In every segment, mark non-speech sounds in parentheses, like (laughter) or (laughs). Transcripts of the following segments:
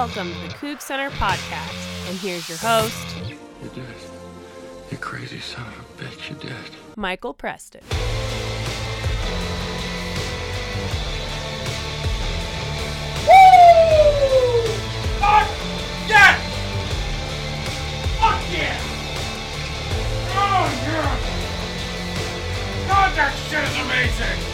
Welcome to the Coug Center podcast. And here's your host, You're dead. You crazy son of a bitch, you're dead. Michael Preston. Woo! Fuck yeah! Fuck yeah! Oh yeah! God, that shit is amazing!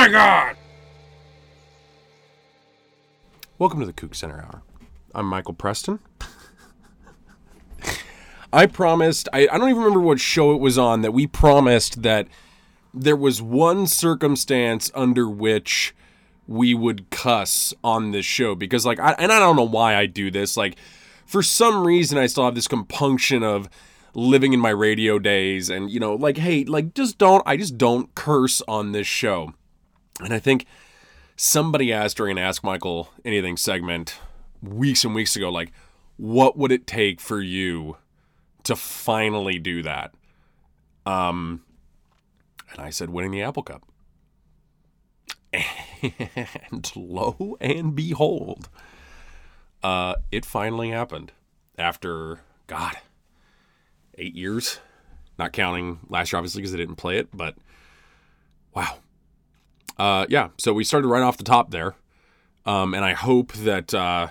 My god! Welcome to the Coug Center Hour. I'm Michael Preston. I promised, I, I don't even remember what show it was on, that we promised that there was one circumstance under which we would cuss on this show. Because, like, I, and I don't know why I do this. Like, for some reason, I still have this compunction of living in my radio days and, you know, like, hey, like, just don't, I just don't curse on this show. And I think somebody asked during an Ask Michael Anything segment weeks and weeks ago, like, what would it take for you to finally do that? Um, and I said, winning the Apple Cup. (laughs) And lo and behold, uh, it finally happened after, God, eight years. Not counting last year, obviously, because I didn't play it, but wow. Uh, yeah, so we started right off the top there. Um, and I hope that uh,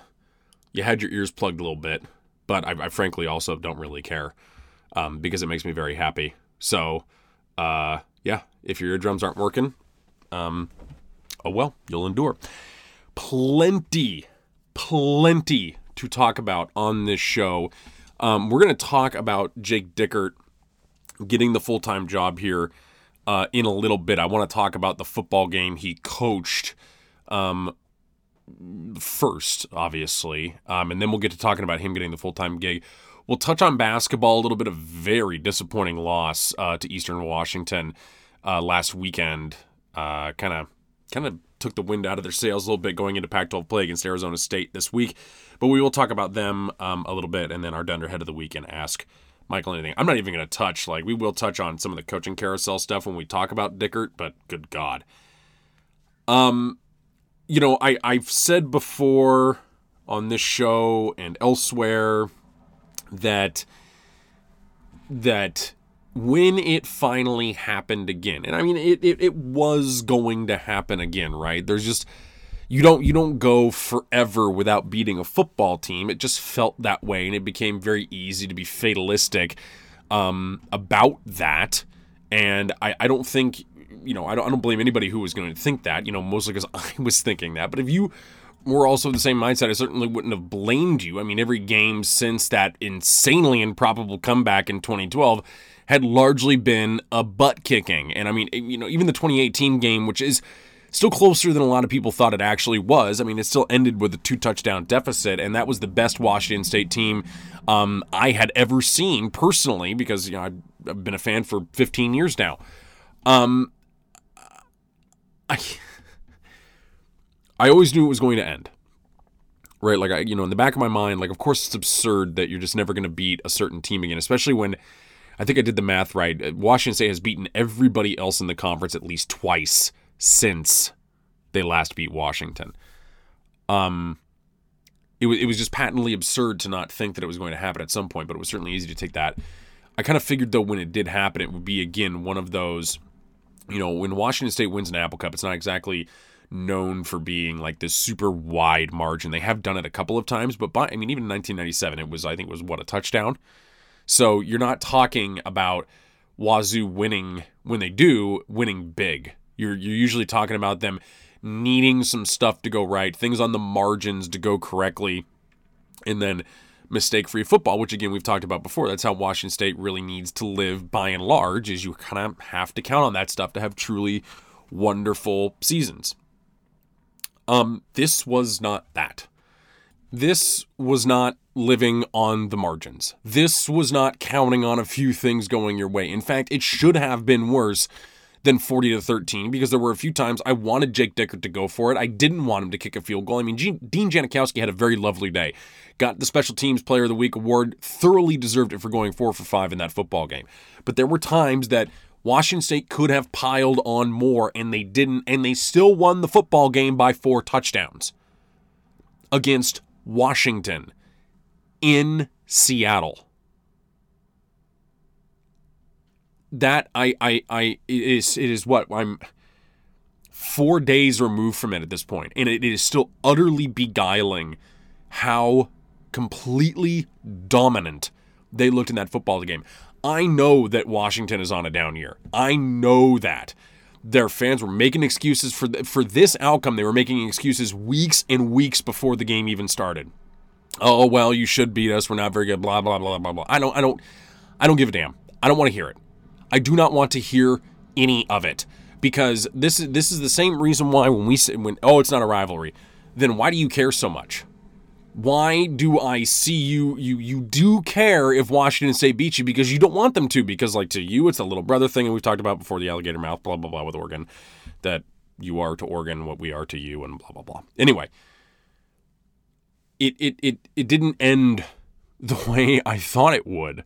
you had your ears plugged a little bit, but I, I frankly also don't really care um, because it makes me very happy. So, uh, yeah, if your eardrums aren't working, um, oh well, you'll endure. Plenty, plenty to talk about on this show. Um, we're going to talk about Jake Dickert getting the full time job here uh, in a little bit. I want to talk about the football game he coached um, first, obviously, um, and then we'll get to talking about him getting the full time gig. We'll touch on basketball, a little bit of very disappointing loss uh, to Eastern Washington uh, last weekend. Kind of, kind of took the wind out of their sails a little bit going into Pac-12 play against Arizona State this week. But we will talk about them um, a little bit, and then our dunderhead of the week and ask Michael anything. I'm not even going to touch like we will touch on some of the coaching carousel stuff when we talk about Dickert, but good God. Um, you know, I I've said before on this show and elsewhere that that when it finally happened again, and I mean it, it, it was going to happen again, right? There's just you don't you don't go forever without beating a football team. It just felt that way, and it became very easy to be fatalistic um, about that. And I, I don't think you know I don't, I don't blame anybody who was going to think that. You know, mostly because (laughs) I was thinking that. But if you were also the same mindset, I certainly wouldn't have blamed you. I mean, every game since that insanely improbable comeback in 2012 had largely been a butt kicking. And I mean, you know, even the 2018 game, which is still closer than a lot of people thought it actually was. I mean, it still ended with a two touchdown deficit, and that was the best Washington State team um, I had ever seen personally because, you know, I've been a fan for 15 years now. Um, I. (laughs) I always knew it was going to end. Right? Like, I, you know, in the back of my mind, like, of course, it's absurd that you're just never going to beat a certain team again, especially when I think I did the math right. Washington State has beaten everybody else in the conference at least twice since they last beat Washington. Um, it was, it was just patently absurd to not think that it was going to happen at some point, but it was certainly easy to take that. I kind of figured, though, when it did happen, it would be, again, one of those, you know, when Washington State wins an Apple Cup, it's not exactly known for being like this super wide margin. They have done it a couple of times, but by, I mean, even in 1997, it was, I think, it was what, a touchdown? So you're not talking about Wazoo winning when they do, winning big. You're, you're usually talking about them needing some stuff to go right, things on the margins to go correctly, and then mistake free football, which again we've talked about before. That's how Washington State really needs to live by and large, is you kind of have to count on that stuff to have truly wonderful seasons. Um, this was not that. This was not living on the margins. This was not counting on a few things going your way. In fact, it should have been worse than 40 to 13 because there were a few times I wanted Jake Dickert to go for it. I didn't want him to kick a field goal. I mean, Dean Janikowski had a very lovely day. Got the Special Teams Player of the Week award, thoroughly deserved it for going four for five in that football game. But there were times that Washington State could have piled on more and they didn't, and they still won the football game by four touchdowns against Washington in Seattle. That I I I it is it is what I'm four days removed from it at this point, and it is still utterly beguiling how completely dominant they looked in that football game. I know that Washington is on a down year. I know that. Their fans were making excuses for th- for this outcome. They were making excuses weeks and weeks before the game even started. Oh well, you should beat us. We're not very good. Blah blah blah blah blah. I don't I don't I don't give a damn. I don't want to hear it. I do not want to hear any of it because this is this is the same reason why when we say when oh it's not a rivalry, then why do you care so much? Why do I see you you you do care if Washington State beats you because you don't want them to because like to you it's a little brother thing and we've talked about before the alligator mouth blah blah blah with Oregon that you are to Oregon what we are to you and blah blah blah. Anyway, it it it it didn't end (laughs) the way I thought it would.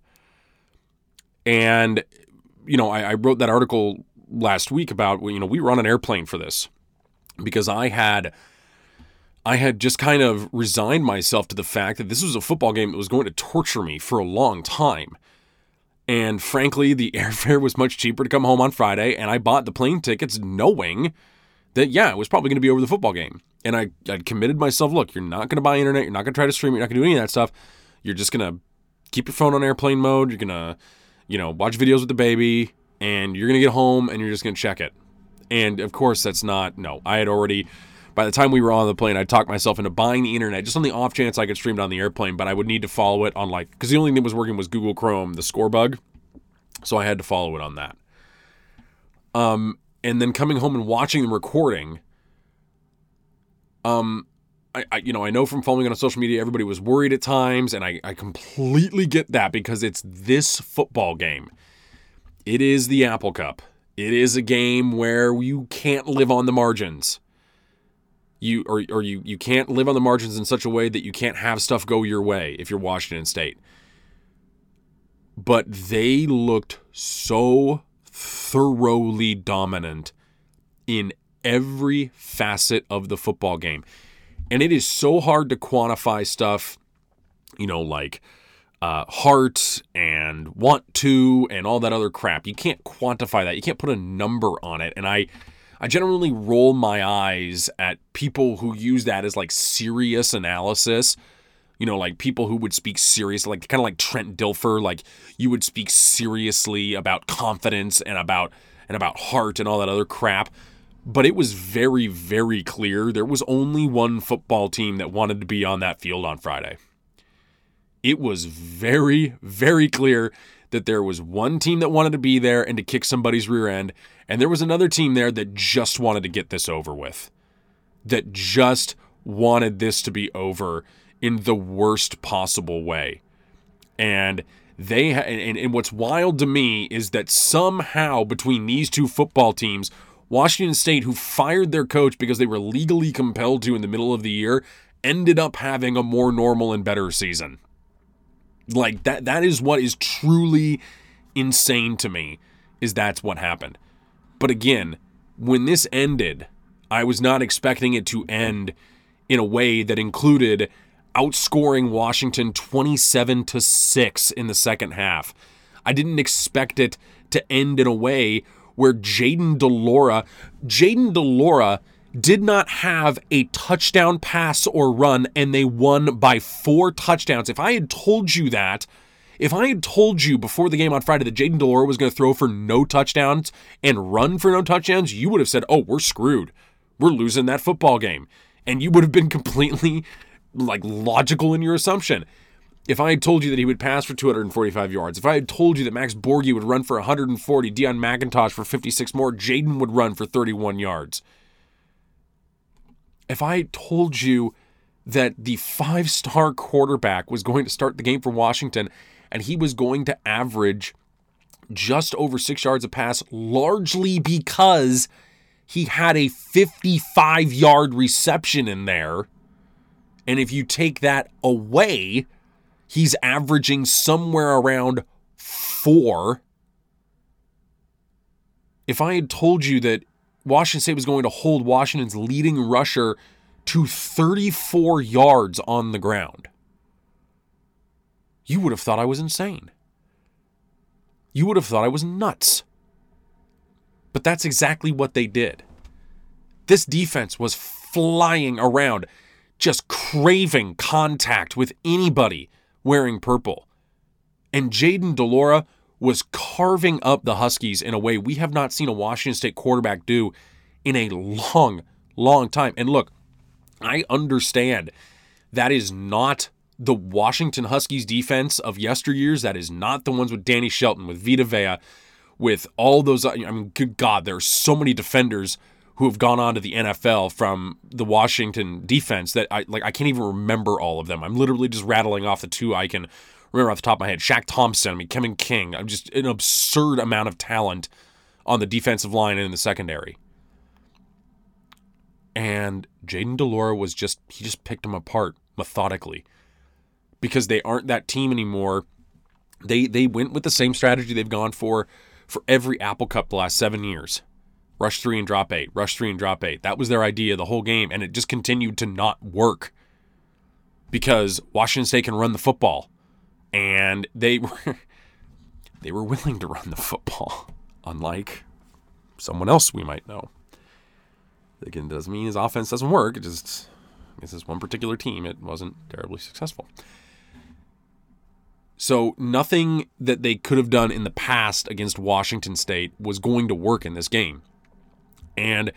And you know, I, I wrote that article last week about you know we were on an airplane for this because I had I had just kind of resigned myself to the fact that this was a football game that was going to torture me for a long time. And frankly, the (laughs) airfare was much cheaper to come home on Friday, and I bought the plane tickets knowing that yeah, it was probably going to be over the football game. And I I'd committed myself, look, you're not going to buy internet, you're not going to try to stream, you're not going to do any of that stuff. You're just going to keep your phone on airplane mode, you're going to you know, watch videos with the baby, and you're to get home and you're just to check it. And of course, that's not, no, I had already, by the time we were on the plane, I talked myself into buying the internet just on the off chance I could stream it on the airplane, but I would need to follow it on like, because the only thing that was working was Google Chrome, the score bug. So I had to follow it on that. Um, and then coming home and watching the recording, um, I, I, you know, I know from following on social media, everybody was worried at times, and I, I completely get that because it's this football game. It is the Apple Cup. It is a game where you can't live on the margins. You or or you you can't live on the margins in such a way that you can't have stuff go your way if you're Washington State. But they looked so thoroughly dominant in every facet of the football game. And it is so hard to quantify stuff, you know, like uh, heart and want to and all that other crap. You can't quantify that. You can't put a number on it. And I, I generally roll my eyes at people who use that as like serious analysis. You know, like people who would speak serious, like kind of like Trent Dilfer, like you would speak seriously about confidence and about and about heart and all that other crap but it was very, very clear there was only one football team that wanted to be on that field on Friday. It was very, very clear that there was one team that wanted to be there and to kick somebody's rear end, and there was another team there that just wanted to get this over with, that just wanted this to be over in the worst possible way. And they and, and what's wild to me is that somehow between these two football teams Washington State, who fired their coach because they were legally compelled to in the middle of the year, ended up having a more normal and better season. Like that that is what is truly insane to me is that's what happened. But again, when this ended, I was not expecting it to end in a way that included outscoring Washington 27 to 6 in the second half. I didn't expect it to end in a way where Jaden Delora, Laura, Jayden de Laura did not have a touchdown pass or run, and they won by four touchdowns. If I had told you that, if I had told you before the game on Friday that Jayden de Laura was going to throw for no touchdowns and run for no touchdowns, you would have said, "Oh, we're screwed. We're losing that football game," and you would have been completely like logical in your assumption. If I had told you that he would pass for 245 yards, if I had told you that Max Borghi would run for 140, Deon McIntosh for 56 more, Jayden would run for 31 yards. If I had told you that the five star quarterback was going to start the game for Washington and he was going to average just over six yards a pass, largely because he had a 55 yard reception in there. And if you take that away, he's averaging somewhere around four. If I had told you that Washington State was going to hold Washington's leading rusher to 34 yards on the ground, you would have thought I was insane. You would have thought I was nuts. But that's exactly what they did. This defense was flying around, just craving contact with anybody wearing purple. And Jayden de Laura was carving up the Huskies in a way we have not seen a Washington State quarterback do in a long, long time. And look, I understand that is not the Washington Huskies defense of yesteryears. That is not the ones with Danny Shelton, with Vita Vea, with all those. I mean, good God, there are so many defenders who have gone on to the NFL from the Washington defense that I like. I can't even remember all of them. I'm literally just rattling off the two I can remember off the top of my head. Shaq Thompson, I mean, Kevin King. I'm just an absurd amount of talent on the defensive line and in the secondary. And Jayden de Laura was just he just picked them apart methodically because they aren't that team anymore. They they went with the same strategy they've gone for for every Apple Cup the last seven years. Rush three and drop eight, rush three and drop eight. That was their idea the whole game, and it just continued to not work because Washington State can run the football, and they were (laughs) they were willing to run the football, (laughs) unlike someone else we might know. Again, doesn't mean his offense doesn't work. It just this is one particular team. It wasn't terribly successful. So nothing that they could have done in the past against Washington State was going to work in this game. And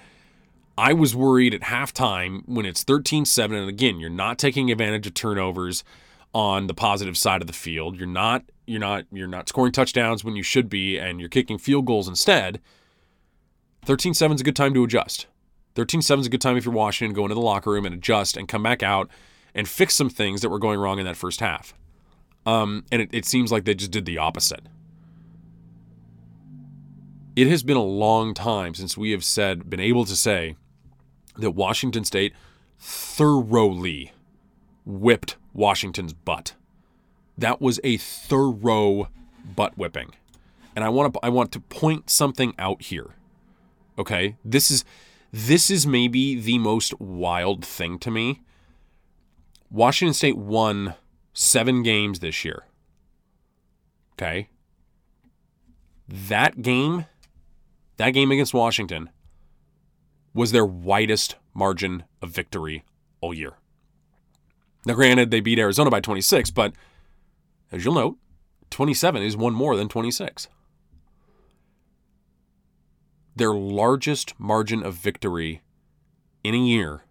I was worried at halftime when it's 13-7 and again, you're not taking advantage of turnovers on the positive side of the field. You're not you're not you're not scoring touchdowns when you should be and you're kicking field goals instead. 13-7 is a good time to adjust. 13-7 is a good time if you're Washington go into the locker room and adjust and come back out and fix some things that were going wrong in that first half. Um, and it, it seems like they just did the opposite. It has been a long time since we have said, been able to say, that Washington State thoroughly whipped Washington's butt. That was a thorough butt whipping. And I want to I want to point something out here. Okay? This is this is maybe the most wild thing to me. Washington State won seven games this year. Okay. That game, that game against Washington, was their widest margin of victory all year. Now, granted, they beat Arizona by 26, but as you'll note, 27 is one more than 26. Their largest margin of victory in a year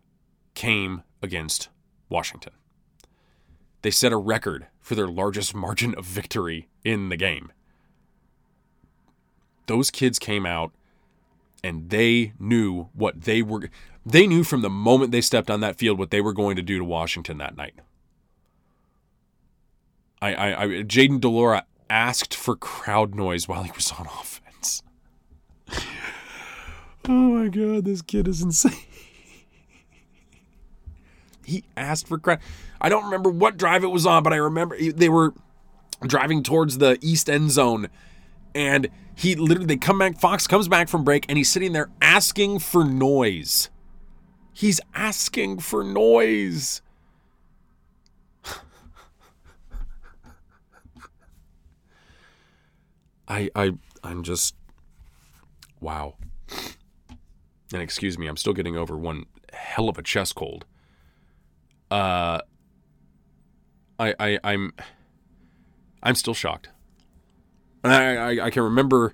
came against Washington they set a record for their largest margin of victory in the game. Those kids came out and they knew what they were they knew from the moment they stepped on that field what they were going to do to Washington that night. I, I, I Jayden de Laura asked for crowd noise while he was on (laughs) offense. oh my god, this kid is insane. (laughs) he asked for crowd. I don't remember what drive it was on, but I remember they were driving towards the east end zone and he literally they come back Fox comes back from break and he's sitting there asking for noise. He's asking for noise. I I I'm just wow. And excuse me, I'm still getting over one hell of a chest cold. Uh I, I I'm I'm still shocked. And I, I, I can remember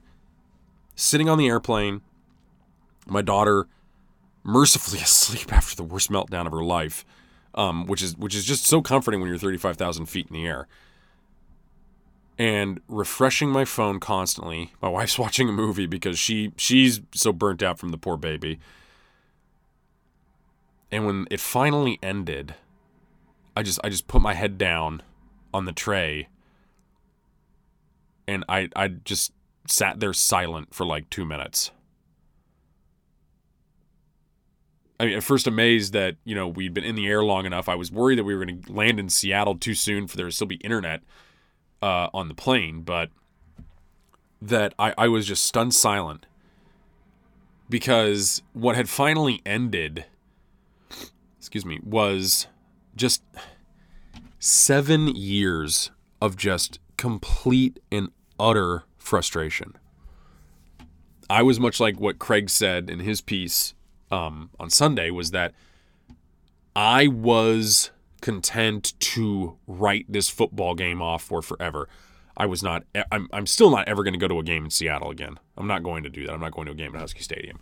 sitting on the airplane, my daughter mercifully (laughs) asleep after the worst meltdown of her life, um, which is which is just so comforting when you're 35,000 feet in the air. And refreshing my phone constantly. My wife's (laughs) watching a movie because she she's so burnt out from the poor baby. And when it finally ended, I just I just put my head down on the tray and I I just sat there silent for like two minutes. I mean, at first amazed that, you know, we'd been in the air long enough. I was worried that we were going to land in Seattle too soon for there to still be internet uh, on the plane, but that I, I was just stunned silent because what had finally ended, excuse me, was just seven years of just complete and utter frustration. I was much like what Craig said in his piece um, on Sunday was that I was content to write this football game off for forever. I was not. I'm. I'm still not ever going to go to a game in Seattle again. I'm not going to do that. I'm not going to a game at Husky Stadium.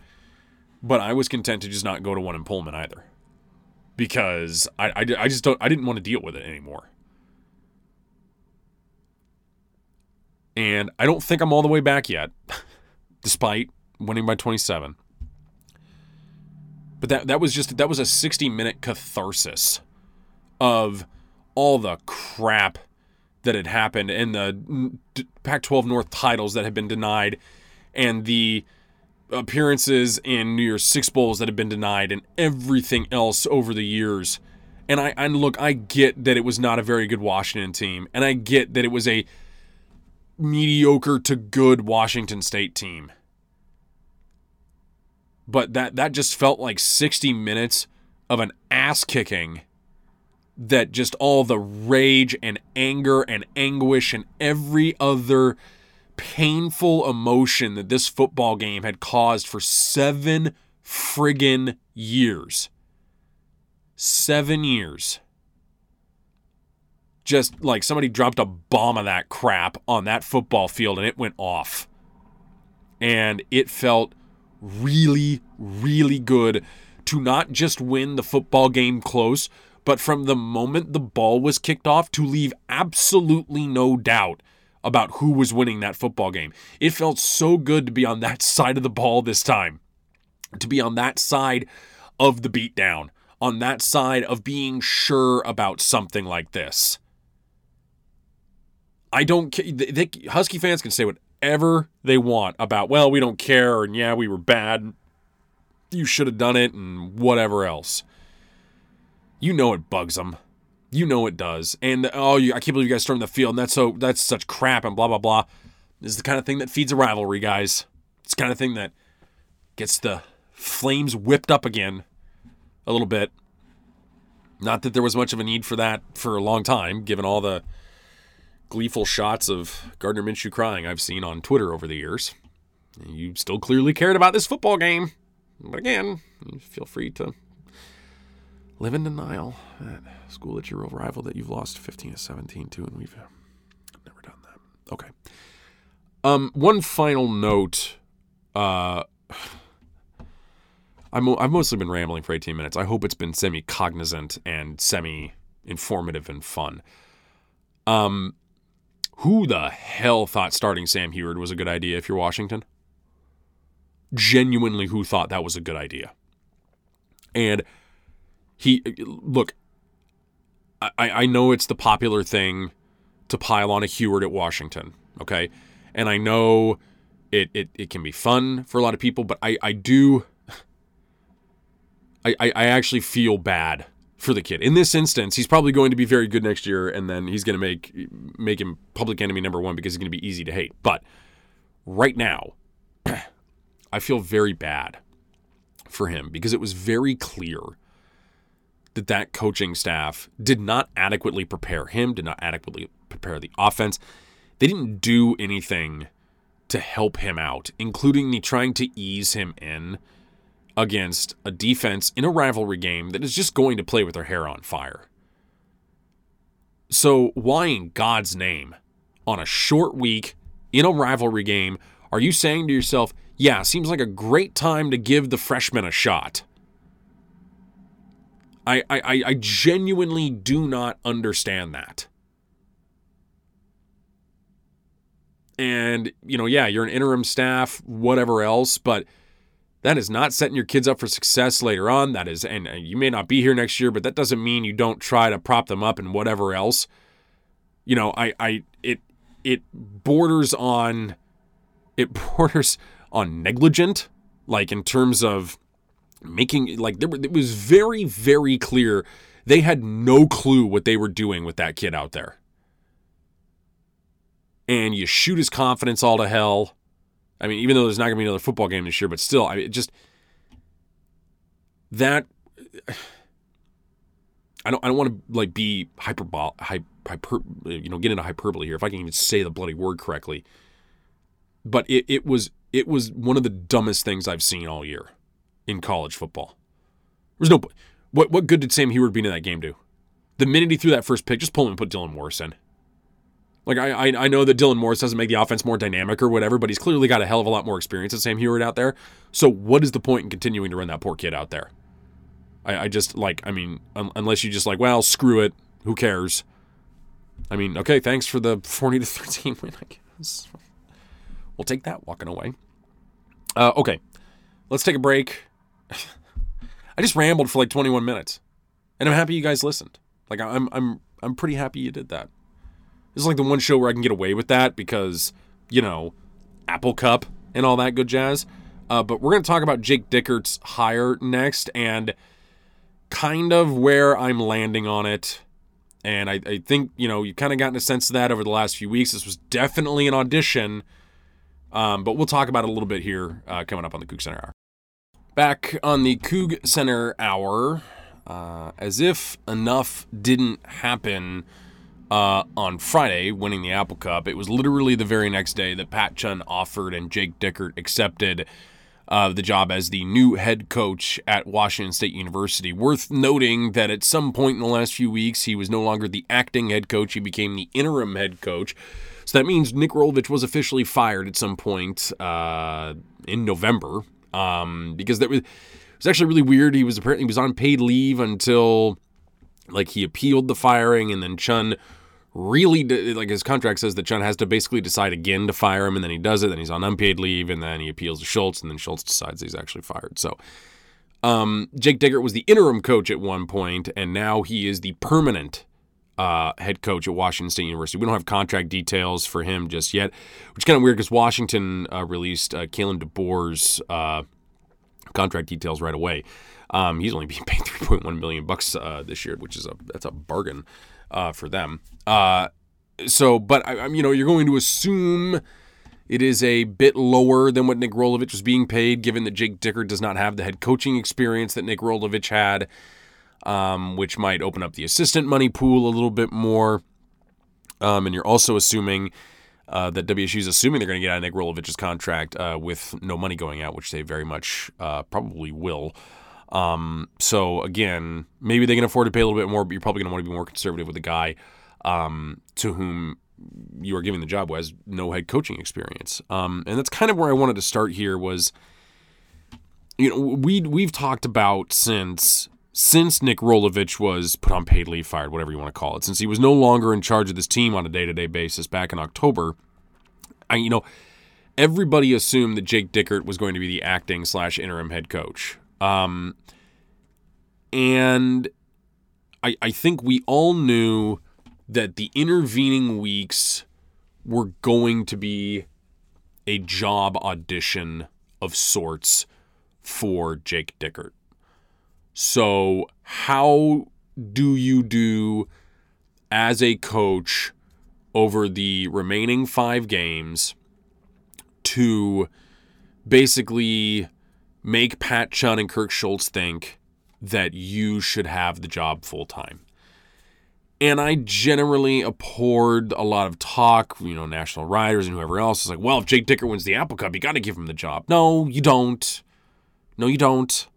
But I was content to just not go to one in Pullman either, because I, I, I just don't. I didn't want to deal with it anymore. And I don't think I'm all the way back yet, (laughs) despite winning by 27. But that that was just that was a 60 minute catharsis of all the crap that had happened and the Pac-12 North titles that had been denied and the appearances in New Year's Six Bowls that had been denied and everything else over the years. And I and look, I get that it was not a very good Washington team and I get that it was a mediocre to good Washington State team. But that that just felt like 60 minutes of an ass kicking that just all the rage and anger and anguish and every other painful emotion that this football game had caused for 7 friggin years. 7 years just like somebody dropped a bomb of that crap on that football field and it went off and it felt really, really good to not just win the football game close, but from the moment the ball was kicked off to leave absolutely no doubt about who was winning that football game. It felt so good to be on that (laughs) side of the ball this time, to be on that side of the beatdown, on that side of being sure about something like this. I don't care. Husky fans can say whatever they want about, well, we don't care, and yeah, we were bad. You should have done it, and whatever else. You know it bugs them. You know it does. And oh, you, I can't believe you guys stormed the field, and that's so that's such crap, and blah blah blah. This is the kind of thing that feeds a rivalry, guys. It's the kind of thing that gets the flames whipped up again a little bit. Not that there was much of a need for that for a long time, given all the gleeful shots of Gardner Minshew crying I've seen on Twitter over the years. You still clearly cared about this football game. But again, feel free to live in denial at school at your rival that you've lost 15 to 17 to, and we've never done that. Okay. Um, one final note. Uh, (sighs) I'm, I've mostly been rambling for 18 minutes. I hope it's been semi cognizant and semi informative and fun. Um, who the hell thought starting Sam Huard was a good idea if you're Washington? Genuinely, who thought that was a good idea? And he, look, I, I know it's the popular thing to pile on a Huard at Washington, okay? And I know it, it, it can be fun for a lot of people, but I, I do, I, I actually feel bad for the kid. In this instance, he's probably going to be very good next year, and then he's going to make make him public enemy number one because he's going to be easy to hate. But right now, (clears throat) I feel very bad for him because it was very clear that that coaching staff did not adequately prepare him, did not adequately prepare the offense. They didn't do anything to help him out, including the trying to ease him in against a defense in a rivalry game that is just going to play with their hair on fire. So, why in God's name, on a short week in a rivalry game, are you saying to yourself, yeah, seems like a great time to give the freshman a shot? I, I, I genuinely do not understand that. And, you know, yeah, you're an interim staff, whatever else, but that is not setting your kids up for success later on. That is, and uh, you may not be here next year, but that doesn't mean you don't try to prop them up and whatever else. You know, I, I, it, it borders on it (laughs) borders on negligent, like in terms of making like there, were, it was very very clear they had no clue what they were doing with that kid out there. And you shoot his confidence all to hell. I mean, even though there's not going to be another football game this year, but still, I mean, just that (sighs) I don't I don't want to like be hyperbol hyper, you know get into hyperbole here if I can even say the bloody word correctly. But it, it was it was one of the dumbest things I've seen all year in college football. There's no what what good did Sam Huard being in that game do? The minute he threw that first pick, just pull him and put Dylan Morris in. Like I, I know that Dylan Morris doesn't make the offense more dynamic or whatever, but he's clearly got a hell of a lot more experience than Sam Huard out there. So what is the point in continuing to run that poor kid out there? I, I just like I mean un- unless you just like well screw it, who cares? I mean okay, thanks for the forty to thirteen win. I guess we'll take that walking away. Uh, okay, let's take a break. (laughs) I just rambled for like 21 minutes, and I'm happy you guys listened. Like I'm I'm I'm pretty happy you did that. This is like the one show where I can get away with that because you know Apple Cup and all that good jazz. Uh, but we're going to talk about Jake Dickert's hire next and kind of where I'm landing on it. And I, I think, you know, you kind of gotten a sense of that over the last few weeks. This was definitely an audition. Um, but we'll talk about it a little bit here uh, coming up on the Coug Center Hour. Back on the Coug Center Hour, uh, as if enough didn't happen uh, on Friday, winning the Apple Cup, it was literally the very next day that Pat Chun offered and Jake Dickert accepted uh, the job as the new head coach at Washington State University. Worth noting that at some point in the last few weeks, he was no longer the acting head coach, he became the interim head coach. So that means Nick Rolovich was officially fired at some point uh, in November um, because that was, it was actually really weird. He was apparently he was on paid leave until like he appealed the firing, and then Chun really did, like his contract says that Chun has to basically decide again to fire him, and then he does it. Then he's on unpaid leave, and then he appeals to Schultz, and then Schultz decides he's actually fired. So. Um, Jake Dickert was the interim coach at one point, and now he is the permanent uh, head coach at Washington State University. We don't have contract details for him just yet, which is kind of weird because Washington uh, released uh, Kalen DeBoer's uh, contract details right away. Um, he's only being paid (laughs) 3.1 million bucks uh, this year, which is a that's a bargain uh, for them. Uh, so, but I, you know you're going to assume it is a bit lower than what Nick Rolovich was being paid, given that Jake Dickert does not have the head coaching experience that Nick Rolovich had, um, which might open up the assistant money pool a little bit more. Um, and you're also assuming uh, that WSU is assuming they're going to get out of Nick Rolovich's contract uh, with no money going out, which they very much uh, probably will. Um, so again, maybe they can afford to pay a little bit more, but you're probably going to want to be more conservative with a guy um, to whom you are giving the job who has no head coaching experience. Um, and that's kind of where I wanted to start here was, you know, we we've talked about since since Nick Rolovich was put on paid leave, fired, whatever you want to call it, since he was no longer in charge of this team on a day to day basis back in October. I, you know, everybody assumed that Jake Dickert was going to be the acting slash interim head coach. Um, and I, I think we all knew that the intervening weeks were going to be a job audition of sorts for Jake Dickert. So, how do you do as a coach over the remaining five games to basically make Pat Chun and Kirk Schultz think that you should have the job full time? And I generally abhorred a lot of talk, you know, national writers and whoever else is like, well, if Jake Dickert wins the Apple Cup, you got to give him the job. No, you don't. No, you don't.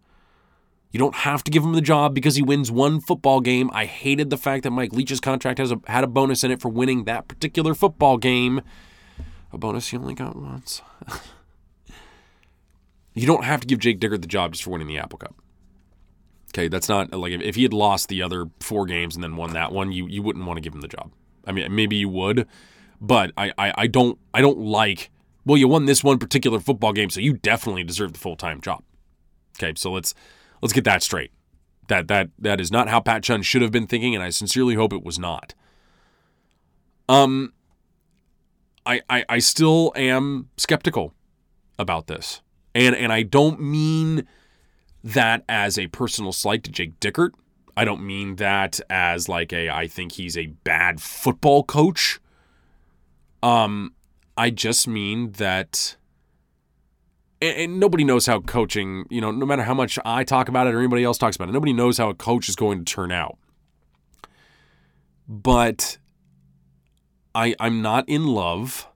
You don't have to give him the job because he wins one football game. I hated the fact that Mike Leach's contract has a, had a bonus in it for winning that particular football game. A bonus he only got once. (laughs) you don't have to give Jake Dickert the job just for winning the Apple Cup. Okay, that's not like if, if he had lost the other four games and then won that one, you you wouldn't want to give him the job. I mean, maybe you would, but I, I, I don't I don't like. Well, you won this one particular football game, so you definitely deserve the full time job. Okay, so let's let's get that straight. That that that is not how Pat Chun should have been thinking, and I sincerely hope it was not. Um, I, I, I still am skeptical about this. And and I don't mean that as a personal slight to Jake Dickert. I don't mean that as like a I think he's a bad football coach. Um I just mean that and, and nobody knows how coaching, you know, no matter how much I talk about it or anybody else talks about it, nobody knows how a coach is going to turn out. But I I'm not in love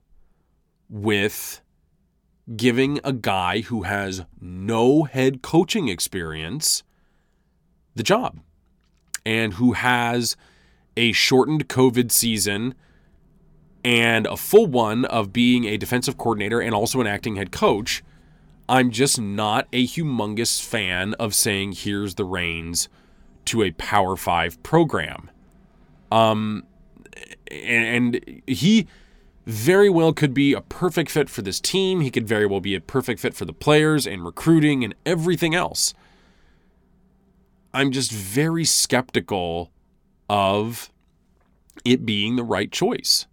with giving a guy who has no head coaching experience the job and who has a shortened COVID season and a full one of being a defensive coordinator and also an acting head coach. I'm just not a humongous fan of saying here's the reins to a Power 5 program. Um and, and he very well could be a perfect fit for this team. He could very well be a perfect fit for the players and recruiting and everything else. I'm just very skeptical of it being the right choice.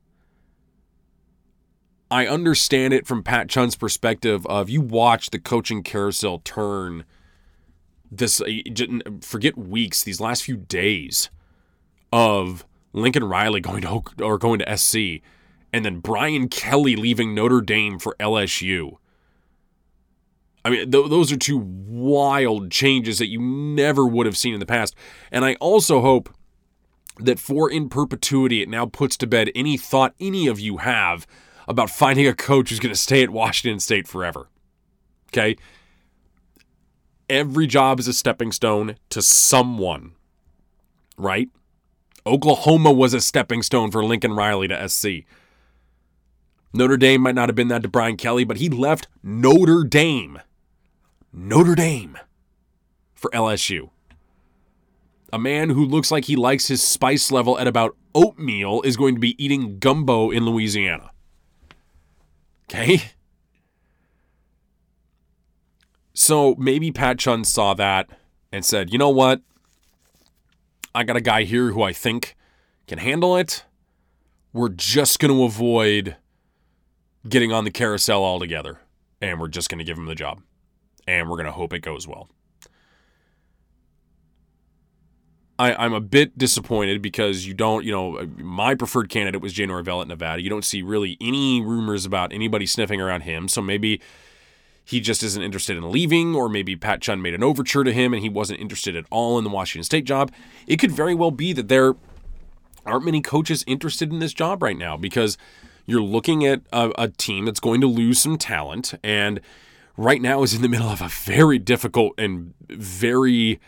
I understand it from Pat Chun's perspective of you watch the coaching carousel turn this uh, forget weeks these last few days of Lincoln Riley going to or going to SC and then Brian Kelly leaving Notre Dame for LSU. I mean, th- those are two wild changes that you never would have seen in the past. And I also hope that for in perpetuity, it now puts to bed any thought any of you have about finding a coach who's going to stay at Washington State forever. Okay? Every job is a stepping stone to someone, right? Oklahoma was a stepping stone for Lincoln Riley to SC. Notre Dame might not have been that to Brian Kelly, but he left Notre Dame. Notre Dame for LSU. A man who looks like he likes his spice level at about oatmeal is going to be eating gumbo in Louisiana. Okay? So maybe Pat Chun saw that and said, you know what? I got a guy here who I think can handle it. We're just going to avoid getting on the carousel altogether. And we're just going to give him the job. And we're going to hope it goes well. I, am a bit disappointed because you don't, you know, my preferred candidate was Jay Norvell at Nevada. You don't see really any rumors about anybody sniffing around him. So maybe he just isn't interested in leaving, or maybe Pat Chun made an overture to him and he wasn't interested at all in the Washington State job. It could very well be that there aren't many coaches interested in this job right now because you're looking at a, a team that's going to lose some talent and right now is in the middle of a very difficult and very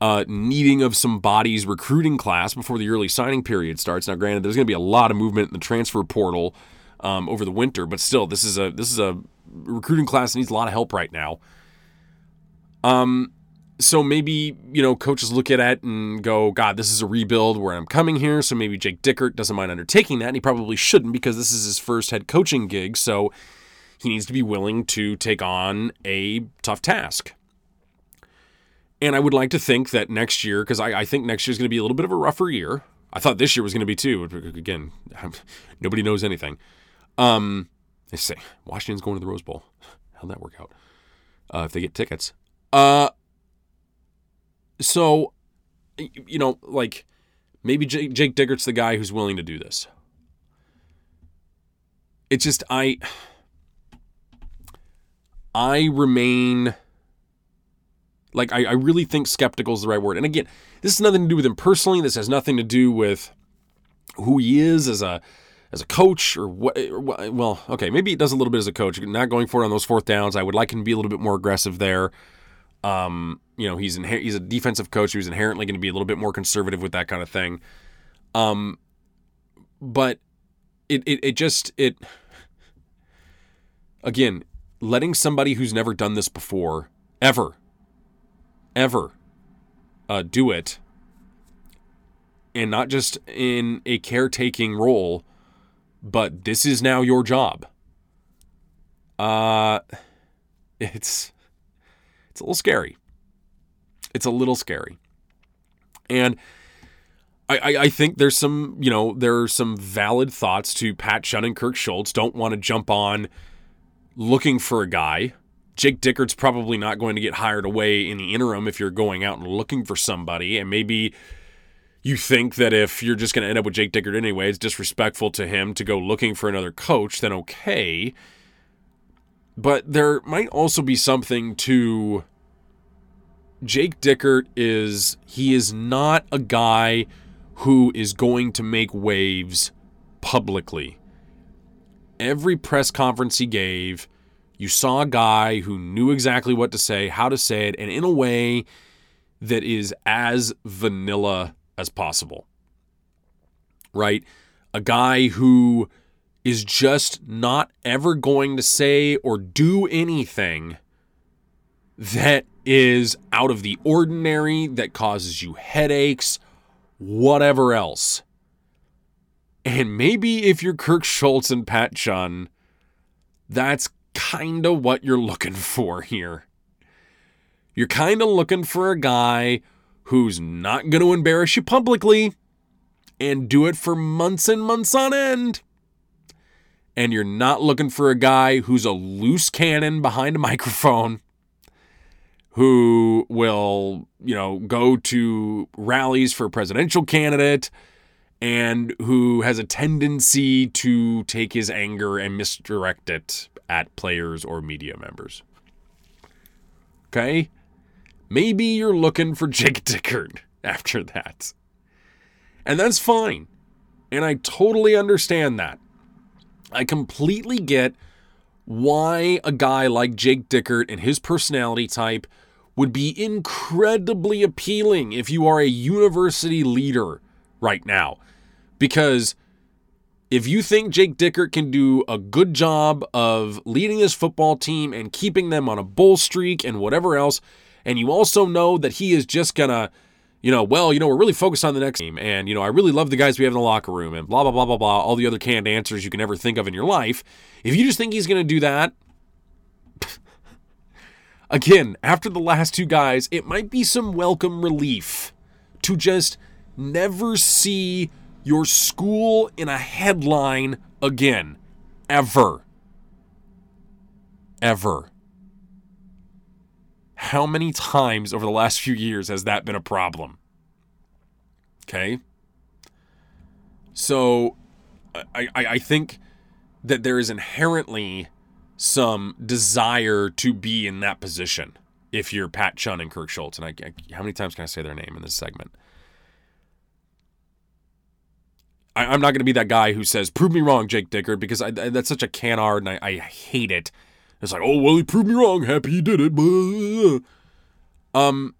uh, needing of some bodies recruiting class before the early signing period starts. Now, granted, there's going to be a lot of movement in the transfer portal um, over the winter, but still, this is a this is a recruiting class that needs a lot of help right now. Um, so maybe you know coaches look at it and go, God, this is a rebuild where I'm coming here. So maybe Jake Dickert doesn't mind undertaking that, and he probably shouldn't because this is his first head coaching gig. So he needs to be willing to take on a tough task. And I would like to think that next year, because I, I, think next year is going to be a little bit of a rougher year. I thought this year was going to be too. Again, nobody knows anything. Um, they say Washington's going to the Rose Bowl. How'd that work out? Uh, if they get tickets. Uh, so, you know, like maybe Jake, Jake Dickert's the guy who's willing to do this. It's just I I remain like I, I really think skeptical is the right word. And again, this has nothing to do with him personally. This has nothing to do with who he is as a as a coach or what well okay maybe it does a little bit as a coach not going for it on those fourth downs i would like him to be a little bit more aggressive there um, you know, he's inher- he's a defensive coach who's inherently going to be a little bit more conservative with that kind of thing. Um, but it, it it just it again letting somebody who's never done this before ever ever uh, do it and not just in a caretaking role but this is now your job uh (laughs) it's it's a little scary. It's a little scary. And I, I, I think there's some, you know, there are some valid thoughts to Pat Chun and Kirk Schultz don't want to jump on looking for a guy. Jake Dickert's probably not going to get hired away in the interim if you're going out and looking for somebody. And maybe you think that if you're just going to end up with Jake Dickert anyway, it's disrespectful to him to go looking for another coach, then okay. But there might also be something to Jake Dickert is he is not a guy who is going to make waves publicly. Every press conference he gave, you saw a guy who knew exactly what to say, how to say it, and in a way that is as vanilla as possible. Right? A guy who is just not ever going to say or do anything that is out of the ordinary, that causes you headaches, whatever else. And maybe if you're Kirk Schulz and Pat Chun, that's kind of what you're looking for here. You're kind of looking for a guy who's not going to embarrass you publicly and do it for months and months on end. And you're not looking for a guy who's a loose cannon behind a (laughs) microphone who will, you know, go to rallies for a presidential candidate and who has a tendency to take his anger and misdirect it at players or media members. Okay? Maybe you're looking for (laughs) Jake Dickert after that. And that's fine. And I totally understand that. I completely get why a guy like Jake Dickert and his personality type would be incredibly appealing if you are a university leader right now. Because if you think Jake Dickert can do a good job of leading this football team and keeping them on a bowl streak and whatever else, and you also know that he is just gonna, you know, well, you know, we're really focused on the next game, and you know, I really love the guys we have in the locker room, and blah blah blah blah blah, all the other canned answers you can ever think of in your life. If you just think he's gonna do that, (laughs) again, after the last two guys, it might be some welcome relief to just never see your school in a headline again, ever, ever. How many times over the last few years has that been a problem? Okay. So I, I, I think that there is inherently some desire to be in that position if you're Pat Chun and Kirk Schulz. And I, I, how many times can I say their name in this segment? I, am not going to be that guy who says, prove me wrong, Jake Dickert, because I, that's such a canard and I, I hate it. It's like, oh, well, he proved me wrong. Happy he did it. Um,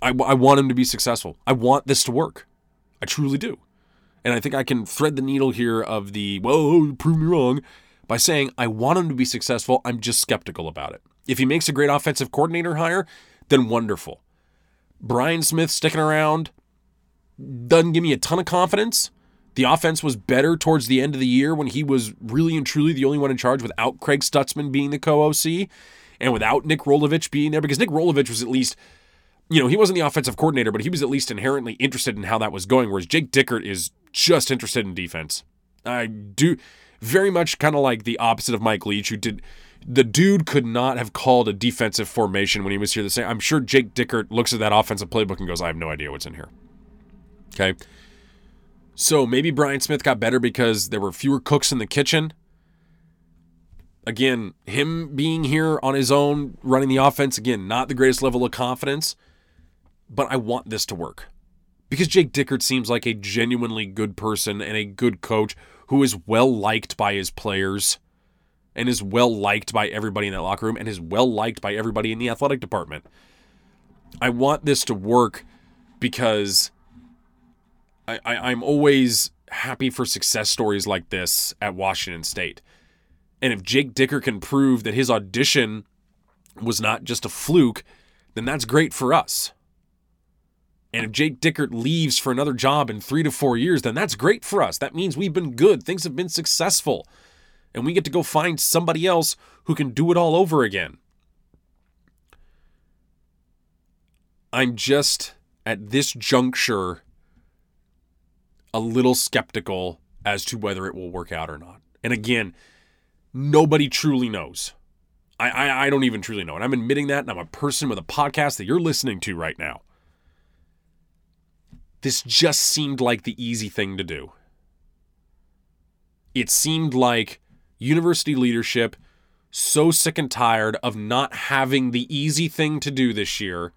I, I want him to be successful. I want this to work. I truly do. And I think I can thread the needle here of the, well, prove me wrong, by saying, I want him to be successful. I'm just skeptical about it. If he makes a great offensive coordinator hire, then wonderful. Brian Smith sticking around doesn't give me a ton of confidence. The offense was better towards the end of the year when he was really and truly the only one in charge without Craig Stutzman being the co OC and without Nick Rolovich being there because Nick Rolovich was at least, you know, he wasn't the offensive coordinator, but he was at least inherently interested in how that was going, whereas Jake Dickert is just interested in defense. I do very much kind of like the opposite of Mike Leach, who did the dude could not have called a defensive formation when he was here the same. I'm sure Jake Dickert looks at that offensive playbook and goes, I have no idea what's in here. Okay. So maybe Brian Smith got better because there were fewer cooks in the kitchen. Again, him being here on his own, running the offense, again, not the greatest level of confidence, but I want this to work. Because Jake Dickert seems like a genuinely good person and a good coach who is well liked by his players and is well liked by everybody in that locker room and is well liked by everybody in the athletic department. I want this to work because I, I, am always happy for success stories like this at Washington State. And if Jake Dickert can prove that his audition was not just a fluke, then that's great for us. And if Jake Dickert leaves for another job in three to four years, then that's great for us. That means we've been good. Things have been successful. And we get to go find somebody else who can do it all over again. I'm just at this juncture a little skeptical as to whether it will work out or not. And again, nobody truly knows. I, I, I don't even truly know. And I'm admitting that, and I'm a person with a podcast that you're listening to right now. This just seemed like the easy thing to do. It seemed like university leadership so sick and tired of not having the easy thing to do this year,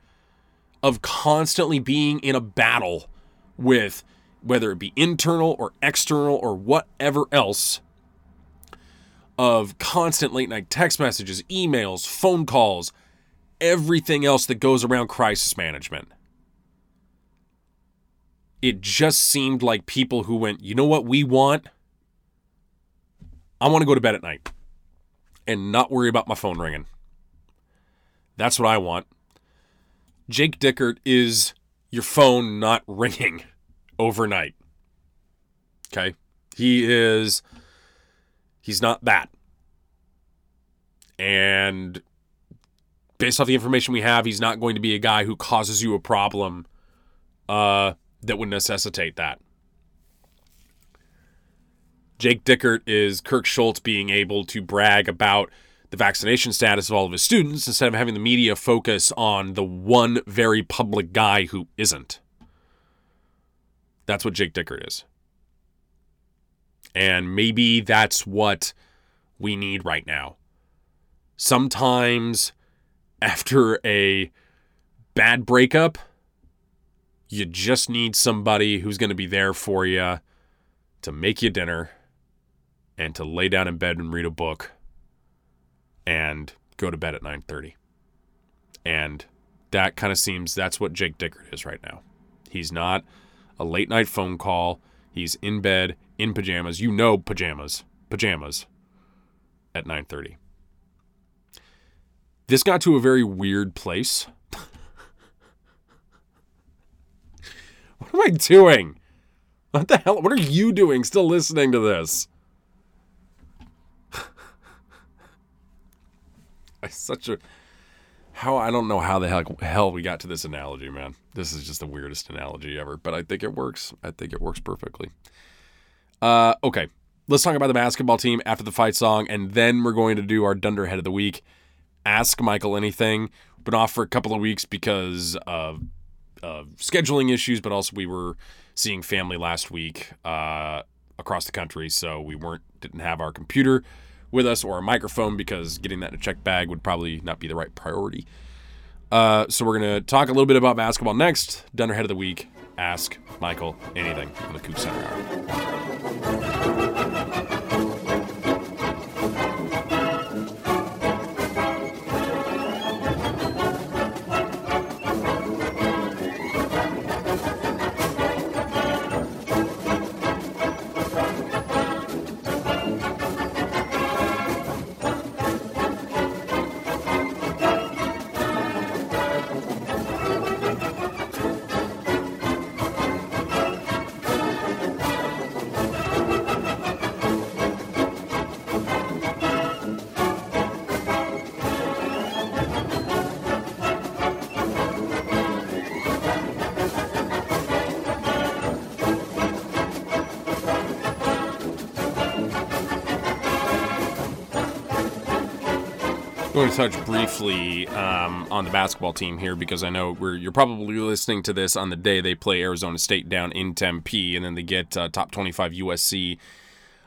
of constantly being in a battle with whether it be internal or external or whatever else, of constant late night text messages, emails, phone calls, everything else that goes around crisis management. It just seemed like people who went, you know what we want? I want to go to bed at night and not worry about my phone ringing. That's what I want. Jake Dickert is your phone not (laughs) ringing overnight. Okay? He is he's not that. And based off the information we have, he's not going to be a guy who causes you a problem uh, that would necessitate that. Jake Dickert is Kirk Schulz being able to brag about the vaccination status of all of his students instead of having the media focus on the one very public guy who isn't. That's what Jake Dickert is. And maybe that's what we need right now. Sometimes after a bad breakup, you just need somebody who's going to be there for you to make you dinner and to lay down in bed and read a book and go to bed at 9:30. And that kind of seems that's what Jake Dickert is right now. He's not a late night phone call. He's in bed in pajamas. You know pajamas. Pajamas at 9:30. This got to a very weird place. (laughs) what am I doing? What the hell? What are you doing still listening to this? (laughs) I such a how I don't know how the hell, hell we got to this analogy, man. This is just the weirdest analogy ever, but I think it works. I think it works perfectly. Uh, okay, let's talk about the basketball team after the fight song, and then we're going to do our Dunderhead of the week. Ask Michael anything. Been off for a couple of weeks because of, of scheduling issues, but also we were seeing family last week uh, across the country, so we weren't didn't have our computer with us or a microphone because getting that in a check bag would probably not be the right priority. Uh, so we're going to talk a little bit about basketball next. Dunderhead of the week. Ask Michael anything on the Coug Center Hour. To touch briefly um, on the basketball team here because I know you're probably listening to this on the day they play Arizona State down in Tempe, and then they get uh, top 25 USC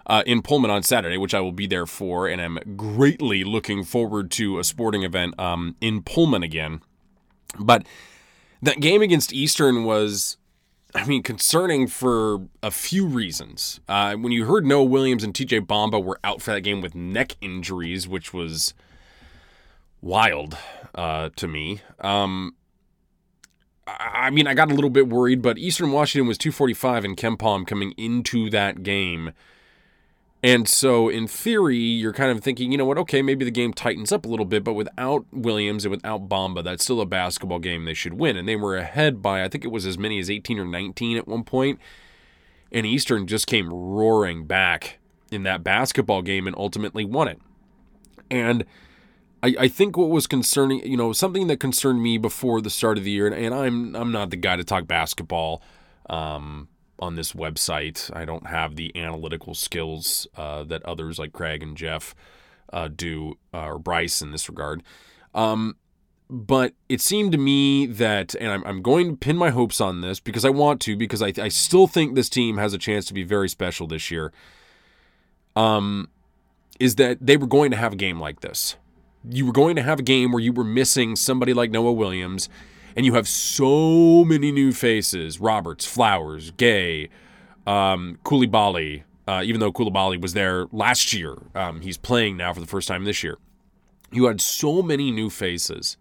uh, in Pullman on Saturday, which I will be there for, and I'm greatly looking forward to a sporting event um, in Pullman again. But that game against Eastern was I mean, concerning for a few reasons. Uh, when you heard Noah Williams and TJ Bamba were out for that game with neck injuries, which was wild uh, to me. Um, I mean, I got a little bit worried, but Eastern Washington was 245 in KenPom coming into that game. And so, in theory, you're kind of thinking, you know what, okay, maybe the game tightens up a little bit, but without Williams and without Bamba, that's still a basketball game they should win. And they were ahead by, I think it was as many as 18 or 19 at one point. And Eastern just came roaring back in that basketball game and ultimately won it. And I, I think what was concerning, you know, something that concerned me before the start of the year, and, and I'm I'm not the guy to talk basketball, um, on this website. I don't have the analytical skills uh, that others like Craig and Jeff uh, do, uh, or Bryce in this regard. Um, but it seemed to me that, and I'm, I'm going to pin my hopes on this because I want to, because I, I still think this team has a chance to be very special this year. Um, is that they were going to have a game like this. You were going to have a game where you were missing somebody like Noah Williams, and you have so many new faces Roberts, Flowers, Gueye, um, Coulibaly, uh, even though Coulibaly was there last year. Um, he's playing now for the first time this year. You had so many new faces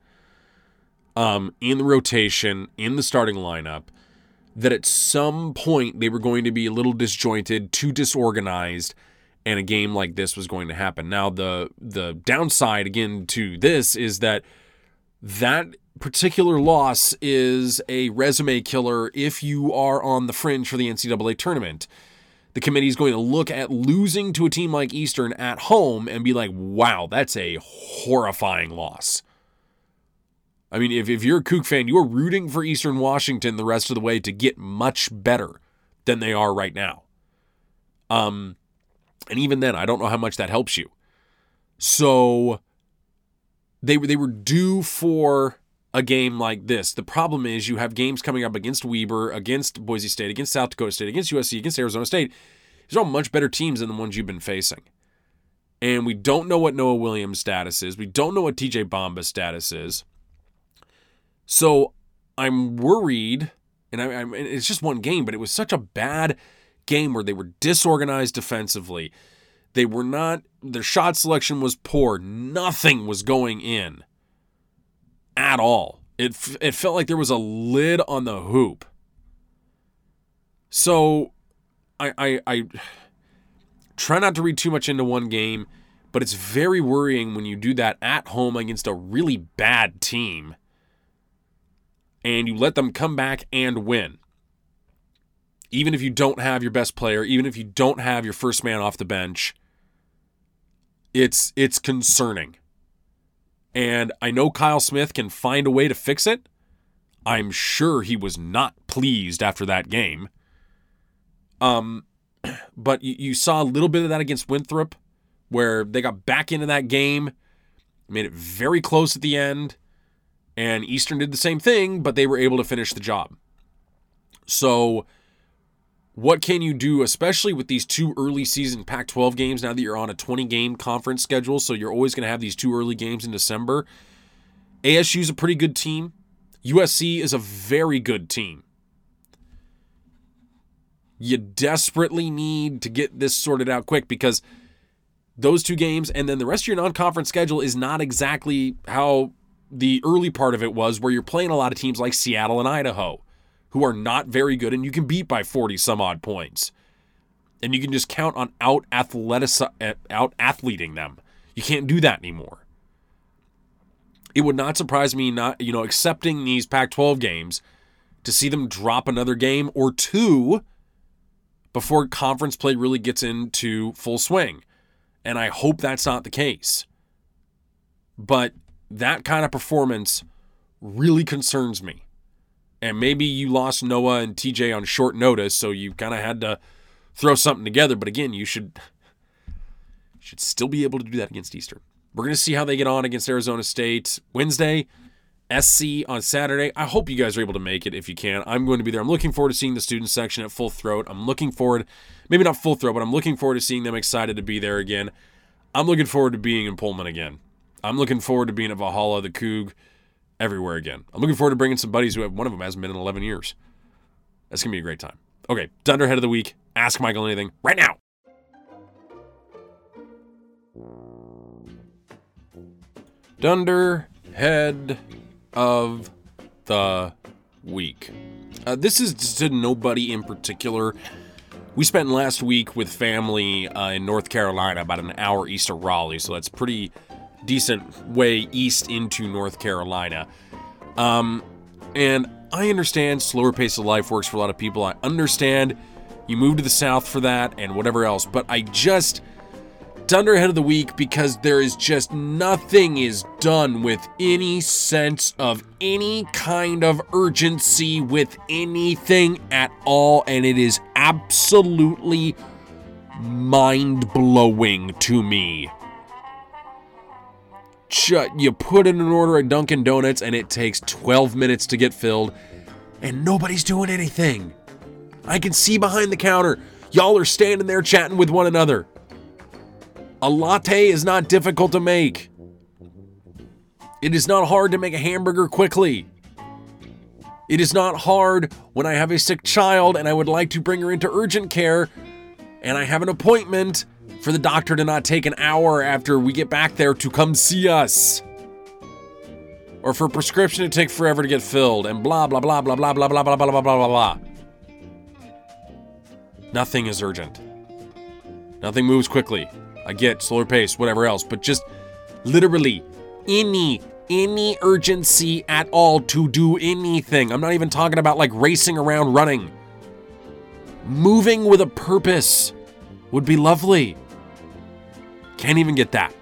um, in the rotation, in the starting lineup, that at some point they were going to be a little disjointed, too disorganized, and a game like this was going to happen. Now the the downside again to this is that that particular loss is a resume killer if you are on the fringe for the NCAA tournament. The committee is going to look at losing to a team like Eastern at home and be like, wow, that's a horrifying loss. I mean, if, if you're a Coug fan, you're rooting for Eastern Washington the rest of the way to get much better than they are right now. Um, and even then, I don't know how much that helps you. So they they were due for a game like this. The problem is you have games coming up against Weber, against Boise State, against South Dakota State, against USC, against Arizona State. These are all much better teams than the ones you've been facing. And we don't know what Noah Williams' status is. We don't know what TJ Bamba's status is. So I'm worried, and I, I'm, it's just one game, but it was such a bad game where they were disorganized defensively. They were not, their shot selection was poor. Nothing was going in at all. It, it felt like there was a lid on the hoop. So I, I, I try not to read too much into one game, but it's very worrying when you do that at home against a really bad team and you let them come back and win. Even if you don't have your best player, even if you don't have your first man off the bench, it's it's concerning. And I know Kyle Smith can find a way to fix it. I'm sure he was not pleased after that game. Um, (clears throat) but you, you saw a little bit of that against Winthrop, where they got back into that game, made it very close at the end and Eastern did the same thing, but they were able to finish the job. So, what can you do, especially with these two early season Pac 12 games now that you're on a 20 game conference schedule? So, you're always going to have these two early games in December. ASU is a pretty good team, USC is a very good team. You desperately need to get this sorted out quick because those two games and then the rest of your non conference schedule is not exactly how the early part of it was where you're playing a lot of teams like Seattle and Idaho who are not very good and you can beat by 40 some odd points. And you can just count on out athletic uh, out athleting them. You can't do that anymore. It would not surprise me not, you know, accepting these Pac-12 games to see them drop another game or two before conference play really gets into full swing. And I hope that's not the case. But that kind of performance really concerns me. And maybe you lost Noah and TJ on short notice, so you kind of had to throw something together. But again, you should should still be able to do that against Eastern. We're going to see how they get on against Arizona State Wednesday, SC on Saturday. I hope you guys are able to make it if you can. I'm going to be there. I'm looking forward to seeing the student section at full throat. I'm looking forward, maybe not full throat, but I'm looking forward to seeing them excited to be there again. I'm looking forward to being in Pullman again. I'm looking forward to being at Valhalla, the Coug, everywhere again. I'm looking forward to bringing some buddies who have one of them hasn't been in 11 years. That's gonna be a great time. Okay, Dunderhead of the week. Ask Michael anything right now. Dunderhead of the week. Uh, this is to nobody in particular. We spent last week with family uh, in North Carolina, about an hour east of Raleigh, so that's pretty decent way east into North Carolina. Um, and I understand slower pace of life works for a lot of people. I understand you move to the south for that and whatever else, but I just Dunderhead of the week because there is just nothing is done with any sense of any kind of urgency with anything at all, and it is absolutely mind blowing to me. You put in an order at Dunkin' Donuts and it takes 12 minutes to get filled, and nobody's doing anything. I can see behind the counter, y'all are standing there chatting with one another. A latte is not difficult to make. It is not hard to make a hamburger quickly. It is not hard when I have a sick child and I would like to bring her into urgent care and I have an appointment for the doctor to not take an hour after we get back there to come see us. Or for a prescription to take forever to get filled and blah blah blah blah blah blah blah blah blah blah blah blah. Nothing is urgent. Nothing moves quickly. I get slower pace, whatever else, but just literally any any urgency at all to do anything. I'm not even talking about like racing around running. Moving with a purpose would be lovely. Can't even get that.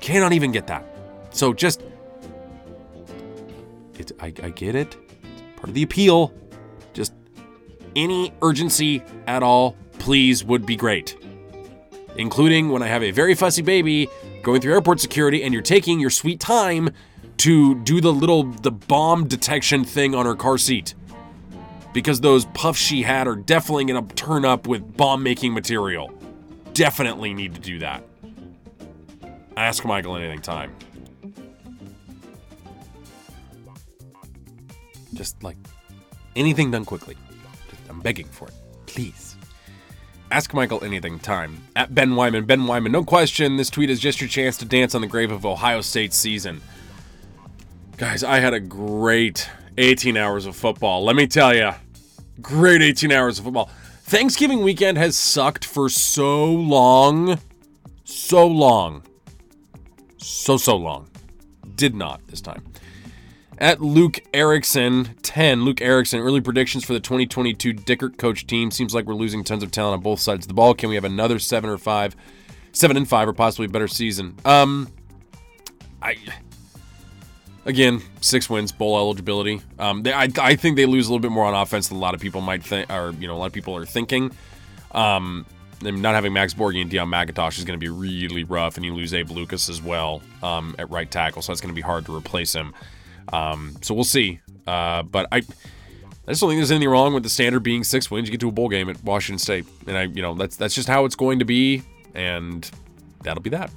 Cannot even get that. So just it's I, I get it. It's part of the appeal. Just any urgency at all, please, would be great. Including when I have a very fussy baby going through airport security and you're taking your sweet time to do the little the bomb detection thing on her car seat because those puffs she had are definitely going to turn up with bomb making material. Definitely need to do that. Ask Michael anything time. Just like anything done quickly. Just, I'm begging for it. Please. Ask Michael anything time. At Ben Wyman. Ben Wyman, no question, this tweet is just your chance to dance on the grave of Ohio State season. Guys, I had a great 18 hours of football. Let me tell you, great 18 hours of football. Thanksgiving weekend has sucked for so long. So long. So, so long. Did not this time. At Luke Erickson, 10. Luke Erickson, early predictions for the 2022 Dickert coach team. Seems like we're losing tons of talent on both sides of the ball. Can we have another seven or five, seven and five, or possibly a better season? Um, I again, six wins, bowl eligibility. Um, they, I, I think they lose a little bit more on offense than a lot of people might think, or you know, a lot of people are thinking. Um, not having Max Borghi and Deon McIntosh is going to be really rough, and you lose Abe Lucas as well um, at right tackle, so that's going to be hard to replace him. Um, so we'll see. Uh, but I, I just don't think there's anything wrong with the standard being six wins. You get to a bowl game at Washington State, and I, you know, that's that's just how it's going to be, and that'll be that.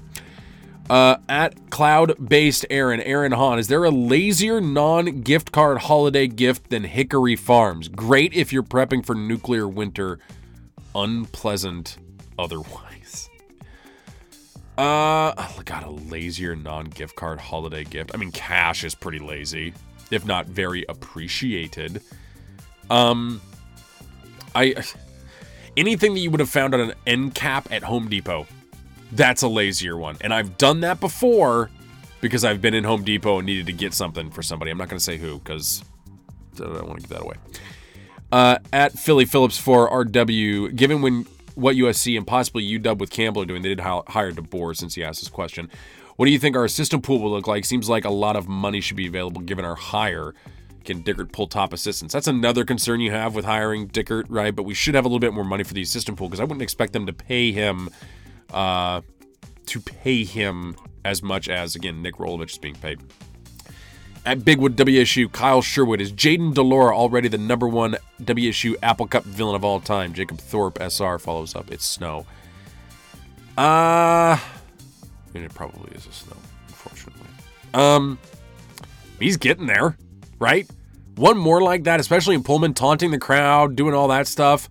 Uh, at cloud based Aaron, Aaron Hahn, is there a lazier non gift card holiday gift than Hickory Farms? Great if you're prepping for nuclear winter, unpleasant otherwise. (laughs) Uh, i got a lazier non gift card holiday gift. I mean, cash is pretty lazy, if not very appreciated. Um, I (sighs) anything that you would have found on an end cap at Home Depot that's a lazier one. And I've done that before because I've been in Home Depot and needed to get something for somebody. I'm not going to say who because I don't want to give that away. Uh, at Philly Phillips for RW, given when what USC and possibly UW with Campbell are doing, they did hire DeBoer since he asked this question. What do you think our assistant pool will look like? Seems like a lot of money should be available given our hire. Can Dickert pull top assistants? That's another concern you have with hiring Dickert, right? But we should have a little bit more money for the assistant pool because I wouldn't expect them to pay him uh, to pay him as much as, again, Nick Rolovich is being paid. At Bigwood WSU, Kyle Sherwood is Jayden de Laura already the number one WSU Apple Cup villain of all time. Jacob Thorpe SR follows up. It's snow. Uh, mean, it probably is a snow, unfortunately. Um, he's getting there, right? One more like that, especially in Pullman, taunting the crowd, doing all that stuff.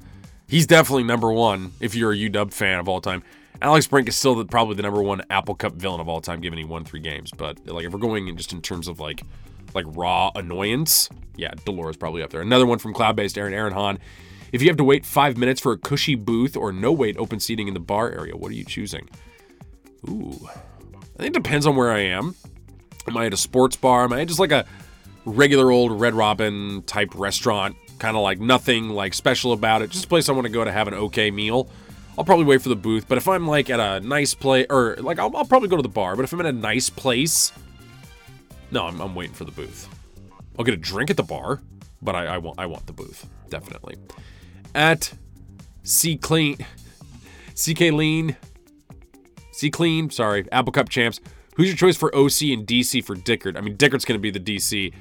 He's definitely number one if you're a UW fan of all time. Alex Brink is still the, probably the number one Apple Cup villain of all time, given he won three games. But like, if we're going in just in terms of like, like raw annoyance, yeah, de Laura's probably up there. Another one from cloud-based Aaron Aaron Hahn. If you have to wait five minutes for a cushy booth or no wait open seating in the bar area, what are you choosing? Ooh, I think it depends on where I am. Am I at a sports bar? Am I just like a regular old Red Robin type restaurant? Kind of like nothing like special about it. Just a place I want to go to have an okay meal. I'll probably wait for the booth. But if I'm like at a nice place, or like I'll, I'll probably go to the bar. But if I'm in a nice place, no, I'm, I'm waiting for the booth. I'll get a drink at the bar, but I, I want I want the booth definitely. At C Clean, CK Lean, C Clean. Sorry, Apple Cup champs. Who's your choice for OC and DC for Dickert? I mean, Dickert's going to be the DC.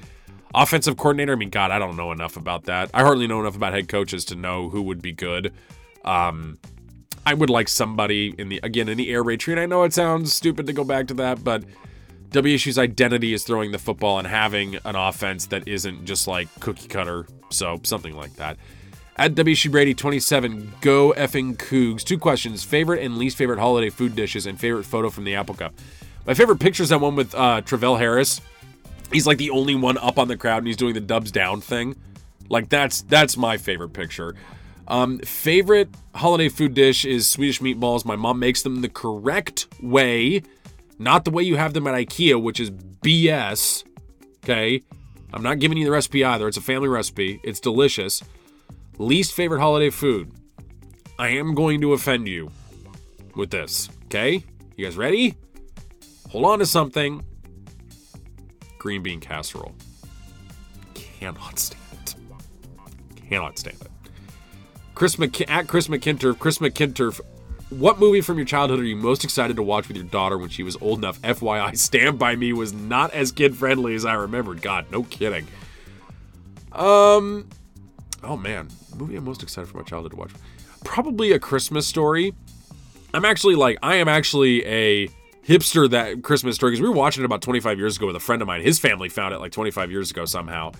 Offensive coordinator, I mean, God, I don't know enough about that. I hardly know enough about head coaches to know who would be good. Um, I would like somebody in the again in the air raid tree. And I know it sounds stupid to go back to that, but WSU's identity is throwing the football and having an offense that isn't just like cookie cutter. So something like that. At WSU Brady 27, go effing Cougs. Two questions: favorite and least favorite holiday food dishes, and favorite photo from the Apple Cup. My favorite picture is that one with uh, Travell Harris. He's like the only one up on the crowd, and he's doing the dubs down thing. Like that's that's my favorite picture. Um, favorite holiday food dish is Swedish meatballs. My mom makes them the correct way, not the way you have them at IKEA, which is BS. Okay, I'm not giving you the recipe either. It's a family recipe. It's delicious. Least favorite holiday food. I am going to offend you with this. Okay, you guys ready? Hold on to something. Green bean casserole. Cannot stand it. Cannot stand it. Chris McK- at Chris McKinter, Chris McKinter, what movie from your childhood are you most excited to watch with your daughter when she was old enough? FYI, Stand By Me was not as kid friendly as I remembered. God, no kidding. Um, oh man, movie I'm most excited for my childhood to watch. Probably a Christmas story. I'm actually like, I am actually a hipster that Christmas story because we were watching it about 25 years ago with a friend of mine. His family found it like 25 years ago somehow.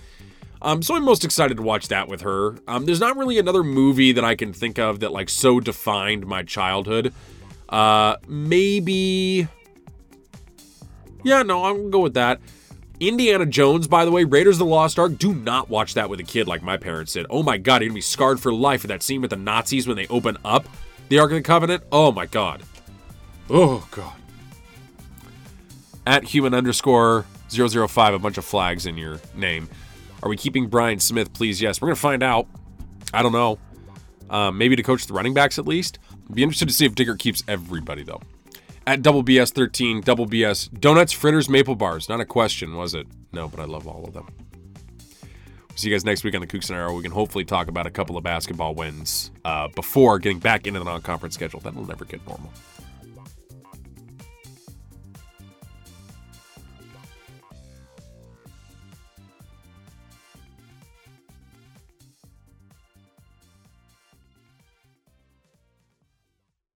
Um, so I'm most excited to watch that with her. Um, there's not really another movie that I can think of that like so defined my childhood. Uh, maybe. Yeah, no, I'm gonna go with that. Indiana Jones, by the way, Raiders of the Lost Ark. Do not watch that with a kid like my parents did. Oh my god, you're gonna be scarred for life with that scene with the Nazis when they open up the Ark of the Covenant. Oh my god. Oh god. At human underscore 005, a bunch of flags in your name. Are we keeping Brian Smith? Please, yes. We're going to find out. I don't know. Um, maybe to coach the running backs at least. Be interested to see if Dickert keeps everybody, though. At Double BS 13, Double BS, donuts, fritters, maple bars. Not a question, was it? No, but I love all of them. See you guys next week on the Coug Center Hour. We can hopefully talk about a couple of basketball wins uh, before getting back into the non conference schedule. That'll never get normal.